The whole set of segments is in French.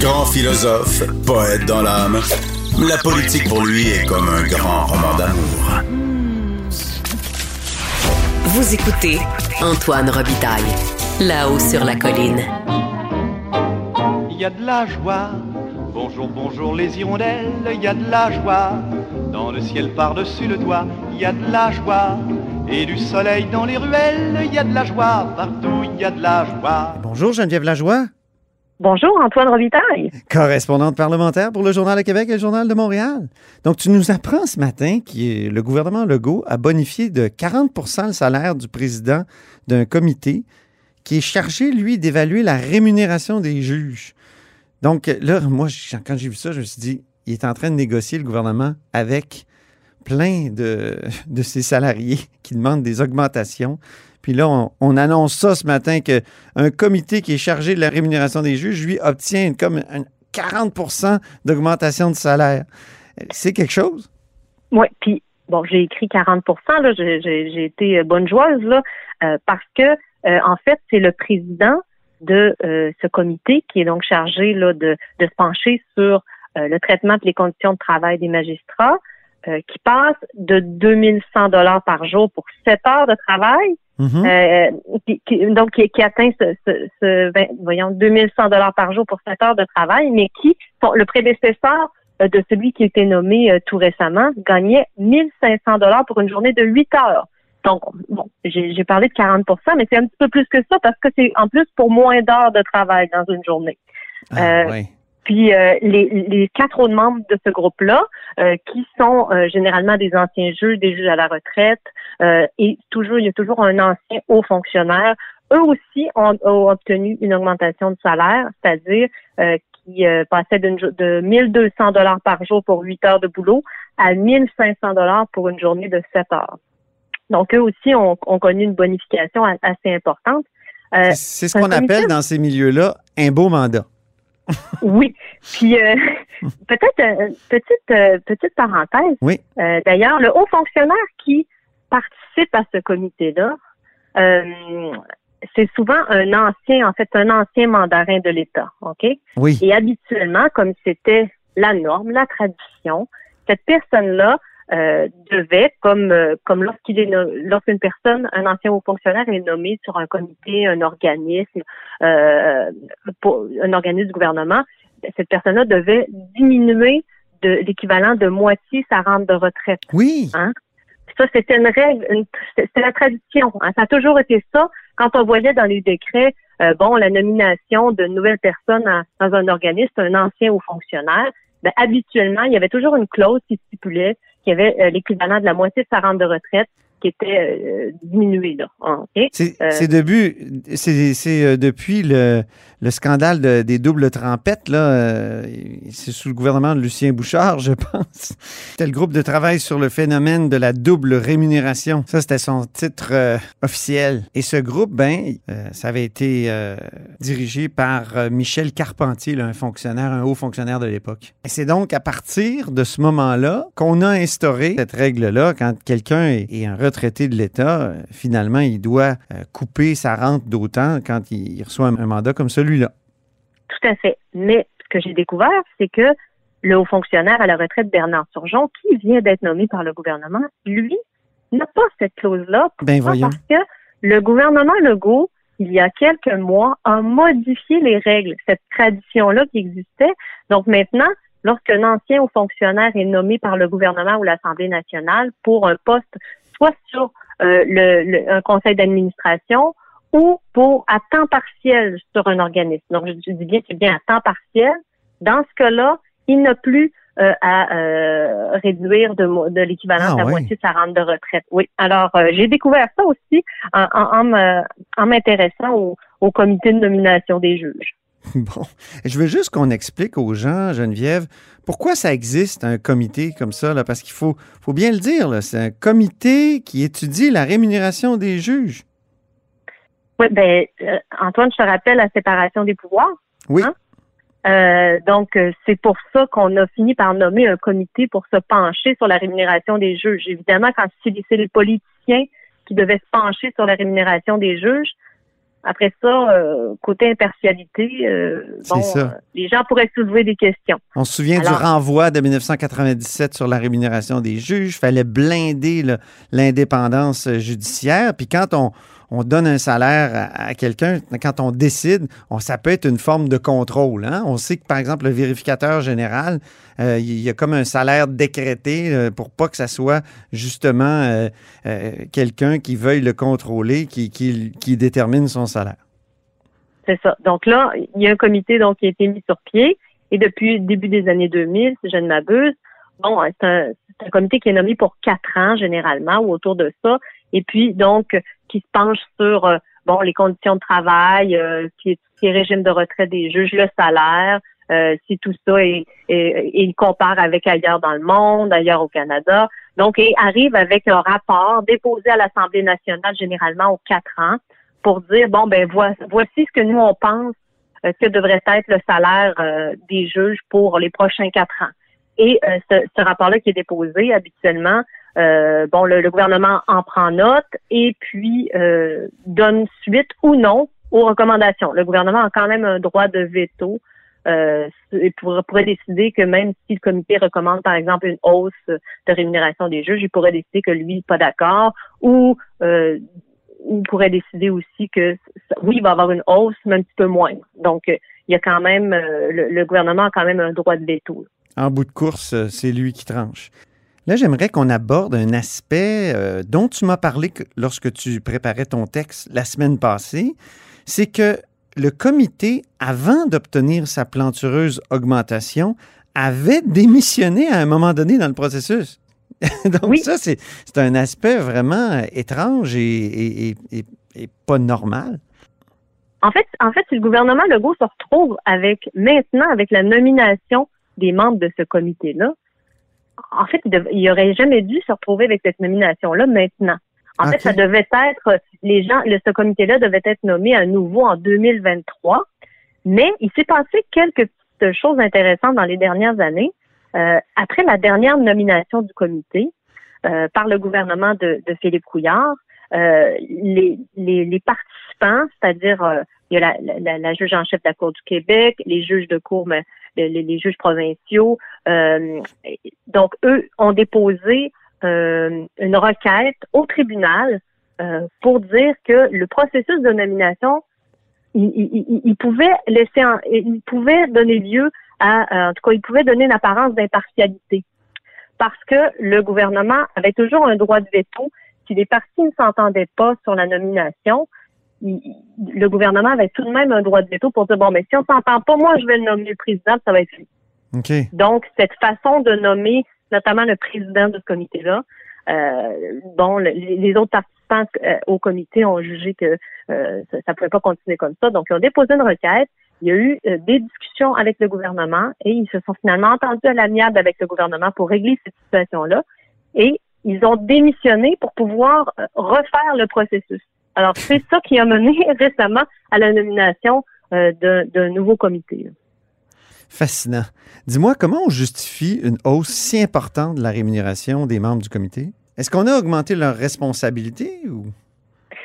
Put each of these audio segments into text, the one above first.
Grand philosophe, poète dans l'âme, la politique pour lui est comme un grand roman d'amour. Vous écoutez Antoine Robitaille, là-haut sur la colline. Il y a de la joie. Bonjour, bonjour les hirondelles, il y a de la joie. Dans le ciel par-dessus le toit, il y a de la joie. Et du soleil dans les ruelles, il y a de la joie. Partout, il y a de la joie. Bonjour Geneviève Lajoie, Bonjour, Antoine Robitaille. correspondante parlementaire pour le Journal de Québec et le Journal de Montréal. Donc, tu nous apprends ce matin que le gouvernement Legault a bonifié de 40% le salaire du président d'un comité qui est chargé, lui, d'évaluer la rémunération des juges. Donc, là, moi, quand j'ai vu ça, je me suis dit, il est en train de négocier le gouvernement avec plein de, de ses salariés qui demandent des augmentations. Puis là, on, on annonce ça ce matin que un comité qui est chargé de la rémunération des juges, lui, obtient comme un 40% d'augmentation de salaire. C'est quelque chose? Oui, puis bon, j'ai écrit 40 là, j'ai- été euh, bonne joueuse là, euh, parce que euh, en fait, c'est le président de ce comité qui est donc chargé là de, de se pencher sur le traitement et les conditions de travail des magistrats, euh, qui passe de 2100 dollars par jour pour 7 heures de travail Mhm. euh, qui, qui- donc qui, qui atteint ce, ce, ce vingt- voyons 2100 dollars par jour pour 7 heures de travail, mais qui son- le prédécesseur euh, de celui qui a été nommé euh, tout récemment gagnait 1500 dollars pour une journée de 8 heures. Donc bon, j'ai j'ai parlé de 40 mais c'est un petit peu plus que ça parce que c'est en plus pour moins d'heures de travail dans une journée. Ah, euh, ouais. Puis euh, les, les quatre autres membres de ce groupe-là, euh, qui sont euh, généralement des anciens juges, des juges à la retraite, euh, et toujours il y a toujours un ancien haut fonctionnaire. Eux aussi ont, ont obtenu une augmentation de salaire, c'est-à-dire euh, qui euh, passait de 1200 dollars par jour pour 8 heures de boulot à 1500 dollars pour une journée de 7 heures. Donc eux aussi ont, ont connu une bonification assez importante. Euh, C'est- ce qu'on appelle dans ces milieux-là un beau mandat. Oui. Puis euh, peut-être euh, petite euh, petite parenthèse. Oui. Euh, D'ailleurs, le haut fonctionnaire qui participe à ce comité-là, euh, c'est souvent un ancien, en fait, un ancien mandarin de l'État, ok? Oui. Et habituellement, comme c'était la norme, la tradition, cette personne-là euh, devait, comme euh, comme lorsqu'il est lorsqu'une personne, un ancien haut fonctionnaire est nommé sur un comité, un organisme, euh, pour un organisme du gouvernement, cette personne-là devait diminuer de l'équivalent de moitié sa rente de retraite. Oui. Ça, c'était une règle, c'était la tradition. hein. Ça a toujours été ça. Quand on voyait dans les décrets, euh, bon, la nomination de nouvelles personnes dans un organisme, un ancien haut fonctionnaire, ben, habituellement, il y avait toujours une clause qui stipulait qu'il y avait euh, l'équivalent de la moitié de sa rente de retraite qui était euh, diminuée. Là. Ah, OK? C'est Euh, début- c'est- c'est, euh, depuis le, le scandale de- des doubles trempettes, là, euh, c'est sous le gouvernement de Lucien Bouchard, je pense. C'était le groupe de travail sur le phénomène de la double rémunération. Ça, c'était son titre euh, officiel. Et ce groupe, ben, euh, ça avait été dirigé par Michel Carpentier, un fonctionnaire, un haut fonctionnaire de l'époque. Et c'est donc à partir de ce moment-là qu'on a instauré cette règle-là. Quand quelqu'un est, un retraité de l'État, finalement, il doit couper sa rente d'autant quand il, reçoit un, mandat comme celui-là. Tout à fait. Mais ce que j'ai découvert, c'est que le haut fonctionnaire à la retraite Bernard Turgeon, qui vient d'être nommé par le gouvernement, lui, n'a pas cette clause-là. Ben voyons. Parce que le gouvernement Legault, il y a quelques mois, a modifié les règles, cette tradition-là qui existait. Donc maintenant, lorsqu'un ancien haut fonctionnaire est nommé par le gouvernement ou l'Assemblée nationale pour un poste, soit sur euh, le, le- un conseil d'administration ou pour à temps partiel sur un organisme. Donc, je, dis bien c'est bien à temps partiel. Dans ce cas-là, il n'a plus euh, à euh, réduire de, l'équivalent Ah, de la moitié de sa rente de retraite. Oui. Alors, euh, j'ai découvert ça aussi en, m'intéressant au, au comité de nomination des juges. Bon, je veux juste qu'on explique aux gens, Geneviève, pourquoi ça existe un comité comme ça, là, parce qu'il faut, faut bien le dire, c'est un comité qui étudie la rémunération des juges. Oui, ben euh, Antoine, je te rappelle la séparation des pouvoirs. Oui. Hein? Euh, donc, euh, c'est pour ça qu'on a fini par nommer un comité pour se pencher sur la rémunération des juges. Évidemment, quand c'est les politiciens qui devaient se pencher sur la rémunération des juges, après ça, euh, côté impartialité, euh, bon, ça. les gens pourraient soulever des questions. On se souvient Alors- du renvoi de 1997 sur la rémunération des juges. fallait blinder l'indépendance judiciaire. Puis quand on, on donne un salaire à, quelqu'un, quand on décide, on, ça peut être une forme de contrôle. hein. On sait que, par exemple, le vérificateur général, euh, il y a comme un salaire décrété euh, pour pas que ça soit justement euh, quelqu'un qui veuille le contrôler, qui, détermine son salaire. C'est ça. Donc là, il y a un comité donc qui a été mis sur pied et depuis le début des années 2000, si je ne m'abuse, bon, c'est un, c'est un comité qui est nommé pour quatre ans généralement ou autour de ça, et puis donc qui se penche sur euh, bon les conditions de travail, euh, qui est qui est régime de retraite des juges, le salaire, euh, si tout ça est, il compare avec ailleurs dans le monde, ailleurs au Canada. Donc, et arrive avec un rapport déposé à l'Assemblée nationale généralement aux quatre ans pour dire bon ben voi- voici ce que nous on pense euh, que devrait être le salaire euh, des juges pour les prochains quatre ans. Et euh, ce, ce rapport-là qui est déposé habituellement, euh, bon le, le gouvernement en prend note et puis euh, donne suite ou non aux recommandations. Le gouvernement a quand même un droit de veto euh, et pourrait, pourrait décider que même si le comité recommande, par exemple, une hausse de rémunération des juges, il pourrait décider que lui, pas d'accord, ou euh, il pourrait décider aussi que oui, il va avoir une hausse, mais un petit peu moins. Donc, il y a quand même, euh, le, le gouvernement a quand même un droit de veto. En bout de course, c'est lui qui tranche. Là, j'aimerais qu'on aborde un aspect euh, dont tu m'as parlé que- lorsque tu préparais ton texte la semaine passée. C'est que le comité, avant d'obtenir sa plantureuse augmentation, avait démissionné à un moment donné dans le processus. Donc Oui. ça, c'est c'est un aspect vraiment euh, étrange et, et- et- et- et pas normal. En fait, en fait, si le gouvernement Legault se retrouve avec maintenant avec la nomination des membres de ce comité-là, en fait, il, dev- il aurait jamais dû se retrouver avec cette nomination-là maintenant. En fait, ça devait être les gens, le, ce comité-là devait être nommé à nouveau en 2023. Mais il s'est passé quelques petites choses intéressantes dans les dernières années. Euh, après la dernière nomination du comité euh, par le gouvernement de, de Philippe Couillard, euh, les, les, les participants, c'est-à-dire euh, il y a la, la- la, juge en chef de la Cour du Québec, les juges de cour, mais les- les juges provinciaux, euh, donc eux ont déposé euh, une requête au tribunal euh, pour dire que le processus de nomination, il, il, pouvait laisser, en- il pouvait donner lieu à, en tout cas, il pouvait donner une apparence d'impartialité, parce que le gouvernement avait toujours un droit de veto si les partis ne s'entendaient pas sur la nomination. le gouvernement avait tout de même un droit de veto pour dire bon, mais si on s'entend pas, moi je vais le nommer le président, ça va être lui. OK. Donc, cette façon de nommer notamment le président de ce comité-là, euh, bon, le- les autres participants euh, au comité ont jugé que euh, ça ne pouvait pas continuer comme ça. Donc, ils ont déposé une requête. Il y a eu euh, des discussions avec le gouvernement et ils se sont finalement entendus à l'amiable avec le gouvernement pour régler cette situation-là. Et ils ont démissionné pour pouvoir euh, refaire le processus. Alors, c'est ça qui a mené récemment à la nomination d'un nouveau comité. Fascinant. Dis-moi, comment on justifie une hausse si importante de la rémunération des membres du comité? Est-ce qu'on a augmenté leurs responsabilités ou?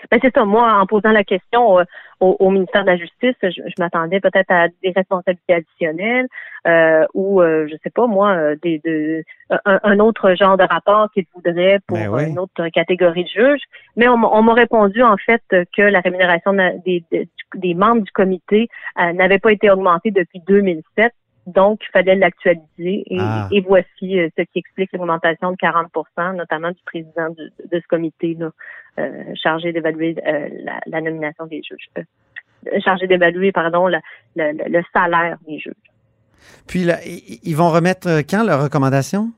Ben c'est ça. Moi, en posant la question euh, au, au ministère de la Justice, je, je m'attendais peut-être à des responsabilités additionnelles euh, ou, euh, je sais pas moi, euh, des, de, un, un autre genre de rapport qu'ils voudraient pour Ben oui. une autre catégorie de juges. Mais on, m'a- on m'a répondu en fait que la rémunération de- des, des, des membres du comité euh, n'avait pas été augmentée depuis 2007. Donc, il fallait l'actualiser. Et, Ah. et voici euh, ce qui explique l'augmentation de 40% notamment du président du- de ce comité-là euh, chargé d'évaluer euh, la, la nomination des juges. Euh, chargé d'évaluer, pardon, la- le, salaire des juges. Puis là, ils vont remettre euh, quand leurs recommandations?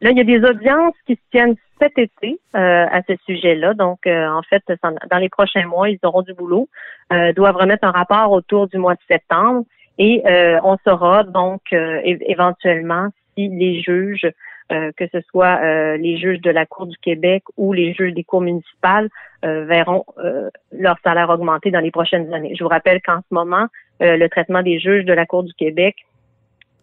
Là, il y a des audiences qui se tiennent cet été euh, à ce sujet-là. Donc, euh, en fait, dans les prochains mois, ils auront du boulot. Euh, doivent remettre un rapport autour du mois de septembre et euh, on saura donc euh, éventuellement si les juges, euh, que ce soit euh, les juges de la Cour du Québec ou les juges des cours municipales, euh, verront euh, leur salaire augmenter dans les prochaines années. Je vous rappelle qu'en ce moment, le traitement des juges de la Cour du Québec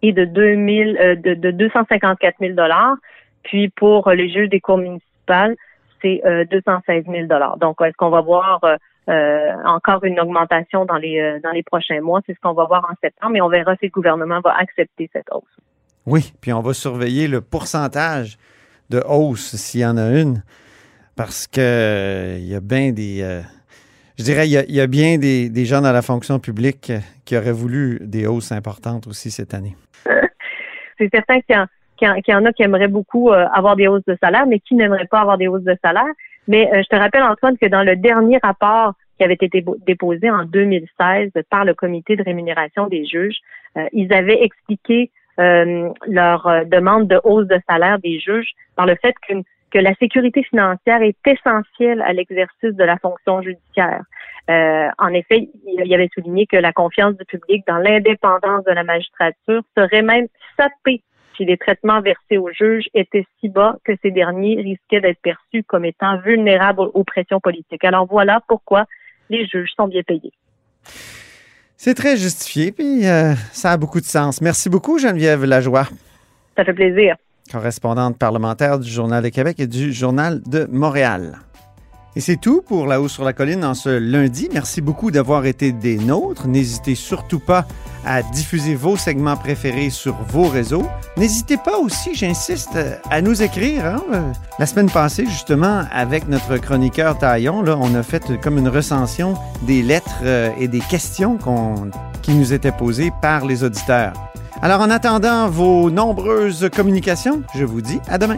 est de 2000, euh, de, de 254 000 dollars. Puis pour les juges des cours municipales, c'est euh, 216 000 dollars. Donc, est-ce qu'on va voir euh, euh, encore une augmentation dans les euh, dans les prochains mois. C'est ce qu'on va voir en septembre, et on verra si le gouvernement va accepter cette hausse. Oui, puis on va surveiller le pourcentage de hausse s'il y en a une, parce que il y a bien des je dirais, il y a, bien des, des, gens dans la fonction publique qui auraient voulu des hausses importantes aussi cette année. C'est certain qu'il y, en a qui aimeraient beaucoup avoir des hausses de salaire, mais qui n'aimeraient pas avoir des hausses de salaire. Mais euh, je te rappelle, Antoine, que dans le dernier rapport qui avait été déposé en 2016 par le comité de rémunération des juges, euh, ils avaient expliqué euh, leur demande de hausse de salaire des juges par le fait que, la sécurité financière est essentielle à l'exercice de la fonction judiciaire. en effet, il avait souligné que la confiance du public dans l'indépendance de la magistrature serait même sapée si les traitements versés aux juges étaient si bas que ces derniers risquaient d'être perçus comme étant vulnérables aux pressions politiques. Alors voilà pourquoi les juges sont bien payés. C'est très justifié, puis euh, ça a beaucoup de sens. Merci beaucoup, Geneviève Lajoie. Ça fait plaisir. Correspondante parlementaire du Journal de Québec et du Journal de Montréal. Et c'est tout pour La Haut sur la Colline en ce lundi. Merci beaucoup d'avoir été des nôtres. N'hésitez surtout pas à diffuser vos segments préférés sur vos réseaux. N'hésitez pas aussi, j'insiste, à nous écrire. Hein. La semaine passée, justement, avec notre chroniqueur Taillon, là, on a fait comme une recension des lettres euh, et des questions qui nous étaient posées par les auditeurs. Alors, en attendant vos nombreuses communications, je vous dis à demain.